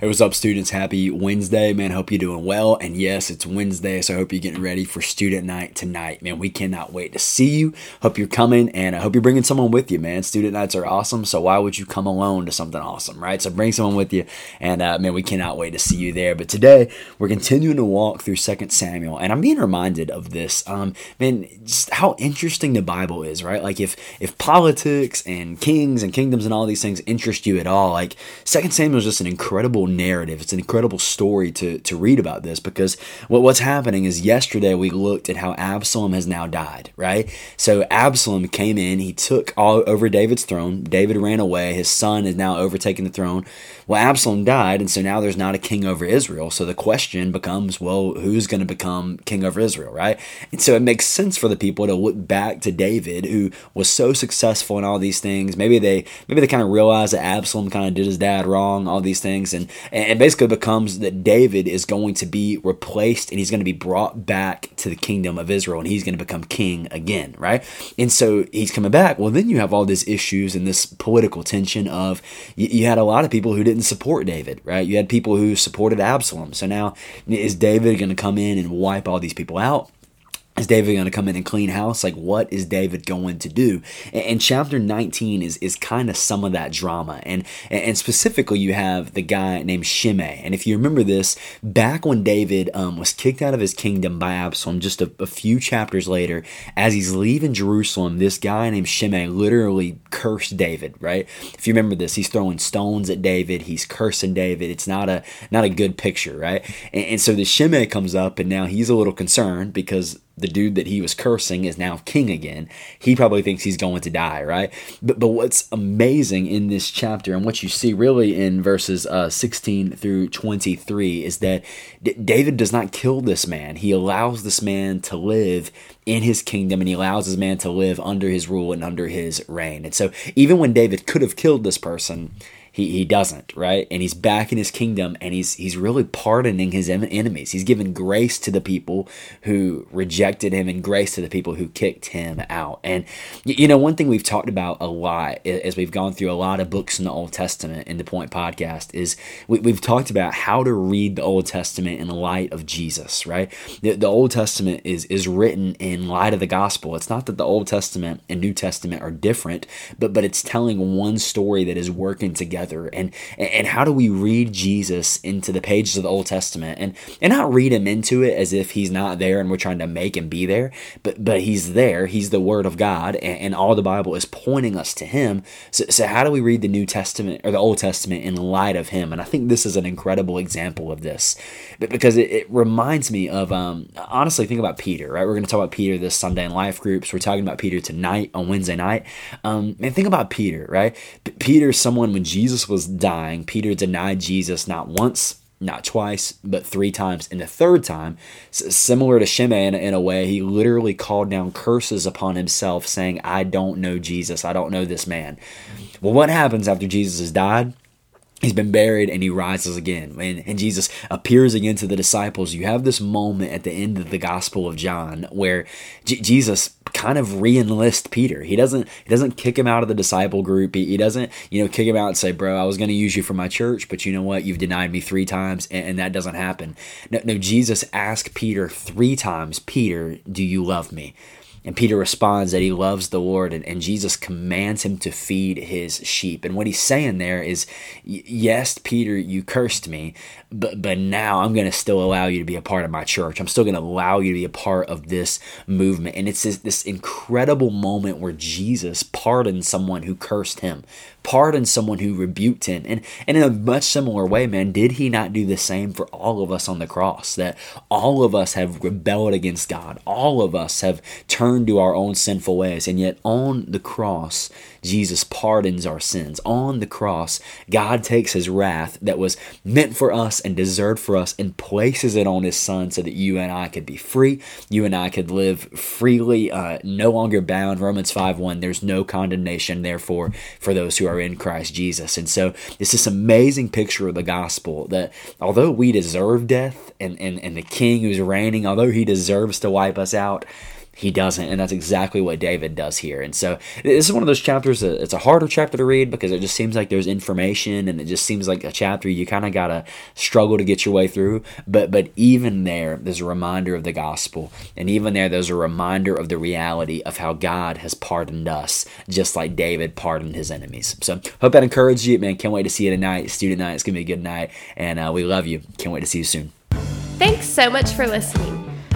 Hey, what's up, students? Happy Wednesday, man. Hope you're doing well. And yes, it's Wednesday, so I hope you're getting ready for student night tonight, man. We cannot wait to see you. Hope you're coming, and I hope you're bringing someone with you, man. Student nights are awesome, so why would you come alone to something awesome, right? So bring someone with you, and uh, man, we cannot wait to see you there. But today, we're continuing to walk through Second Samuel, and I'm being reminded of this, um, man, just how interesting the Bible is, right? Like if if politics and kings and kingdoms and all these things interest you at all, like Second Samuel is just an incredible narrative. It's an incredible story to, to read about this because what, what's happening is yesterday we looked at how Absalom has now died, right? So Absalom came in, he took all over David's throne. David ran away. His son is now overtaking the throne. Well, Absalom died, and so now there's not a king over Israel. So the question becomes, well, who's going to become king over Israel, right? And so it makes sense for the people to look back to David, who was so successful in all these things. Maybe they maybe they kind of realize that Absalom kind of did his dad wrong, all these things, and and basically becomes that David is going to be replaced and he's going to be brought back to the kingdom of Israel and he's going to become king again, right? And so he's coming back. Well, then you have all these issues and this political tension of you, you had a lot of people who didn't support David, right? You had people who supported Absalom. So now is David going to come in and wipe all these people out? Is David going to come in and clean house? Like, what is David going to do? And, chapter 19 is is kind of some of that drama. And and specifically, you have the guy named Shimei. And if you remember this, back when David um, was kicked out of his kingdom by Absalom, just a, a few chapters later, as he's leaving Jerusalem, this guy named Shimei literally cursed David. Right? If you remember this, he's throwing stones at David. He's cursing David. It's not a not a good picture, right? And, and so the Shimei comes up, and now he's a little concerned because the dude that he was cursing is now king again. He probably thinks he's going to die, right? But but what's amazing in this chapter and what you see really in verses uh, 16 through 23 is that D- David does not kill this man. He allows this man to live in his kingdom and he allows his man to live under his rule and under his reign. And so even when David could have killed this person, he, he doesn't right? And he's back in his kingdom and he's he's really pardoning his enemies. He's given grace to the people who rejected him and grace to the people who kicked him out. And you know one thing we've talked about a lot as we've gone through a lot of books in the old testament in the point podcast is we, we've talked about how to read the old testament in light of jesus right? The, the old testament is is written in light of the gospel. It's not that the old testament and new testament are different but but it's telling one story that is working together together? And and how do we read Jesus into the pages of the Old Testament? And and not read him into it as if he's not there and we're trying to make him be there but but he's there. He's the word of God and, and all the Bible is pointing us to him. So, so how do we read the New Testament or the Old Testament in light of him? And I think this is an incredible example of this because it, it reminds me of um, honestly think about Peter right? We're going to talk about Peter this Sunday in life groups. We're talking about Peter tonight on Wednesday night. Um, and think about Peter right? Peter's someone when Jesus Jesus was dying, Peter denied Jesus not once, not twice, but three times. And the third time, similar to Shimei in, in, a way, he literally called down curses upon himself, saying, I don't know Jesus. I don't know this man. Well, what happens after Jesus has died? He's been buried and he rises again. And, and Jesus appears again to the disciples. You have this moment at the end of the Gospel of John where J- Jesus kind of re-enlist Peter. He doesn't he doesn't kick him out of the disciple group. He, he doesn't, you know, kick him out and say, Bro, I was gonna use you for my church, but you know what? You've denied me three times, and, and that doesn't happen. No, no, Jesus asked Peter three times, Peter, do you love me? And Peter responds that he loves the Lord, and, and Jesus commands him to feed his sheep. And what he's saying there is, yes, Peter, you cursed me, but but now I'm going to still allow you to be a part of my church. I'm still going to allow you to be a part of this movement. And it's this, this incredible moment where Jesus pardons someone who cursed him, pardons someone who rebuked him. And, and in a much similar way, man, did he not do the same for all of us on the cross? That all of us have rebelled against God, all of us have turned to our own sinful ways. And yet, on the cross, Jesus pardons our sins. On the cross, God takes his wrath that was meant for us and deserved for us and places it on his son so that you and I could be free. You and I could live freely, uh, no longer bound. Romans 5 1, there's no condemnation, therefore, for those who are in Christ Jesus. And so, it's this amazing picture of the gospel that although we deserve death and, and, and the king who's reigning, although he deserves to wipe us out, he doesn't and that's exactly what david does here. And so this is one of those chapters that it's a harder chapter to read because it just seems like there's information and it just seems like a chapter you kind of gotta struggle to get your way through. But but even there there's a reminder of the gospel. And even there there's a reminder of the reality of how god has pardoned us just like david pardoned his enemies. So hope that encouraged you man. Can't wait to see you tonight. Student night it's gonna be a good night. And uh, we love you. Can't wait to see you soon. Thanks so much for listening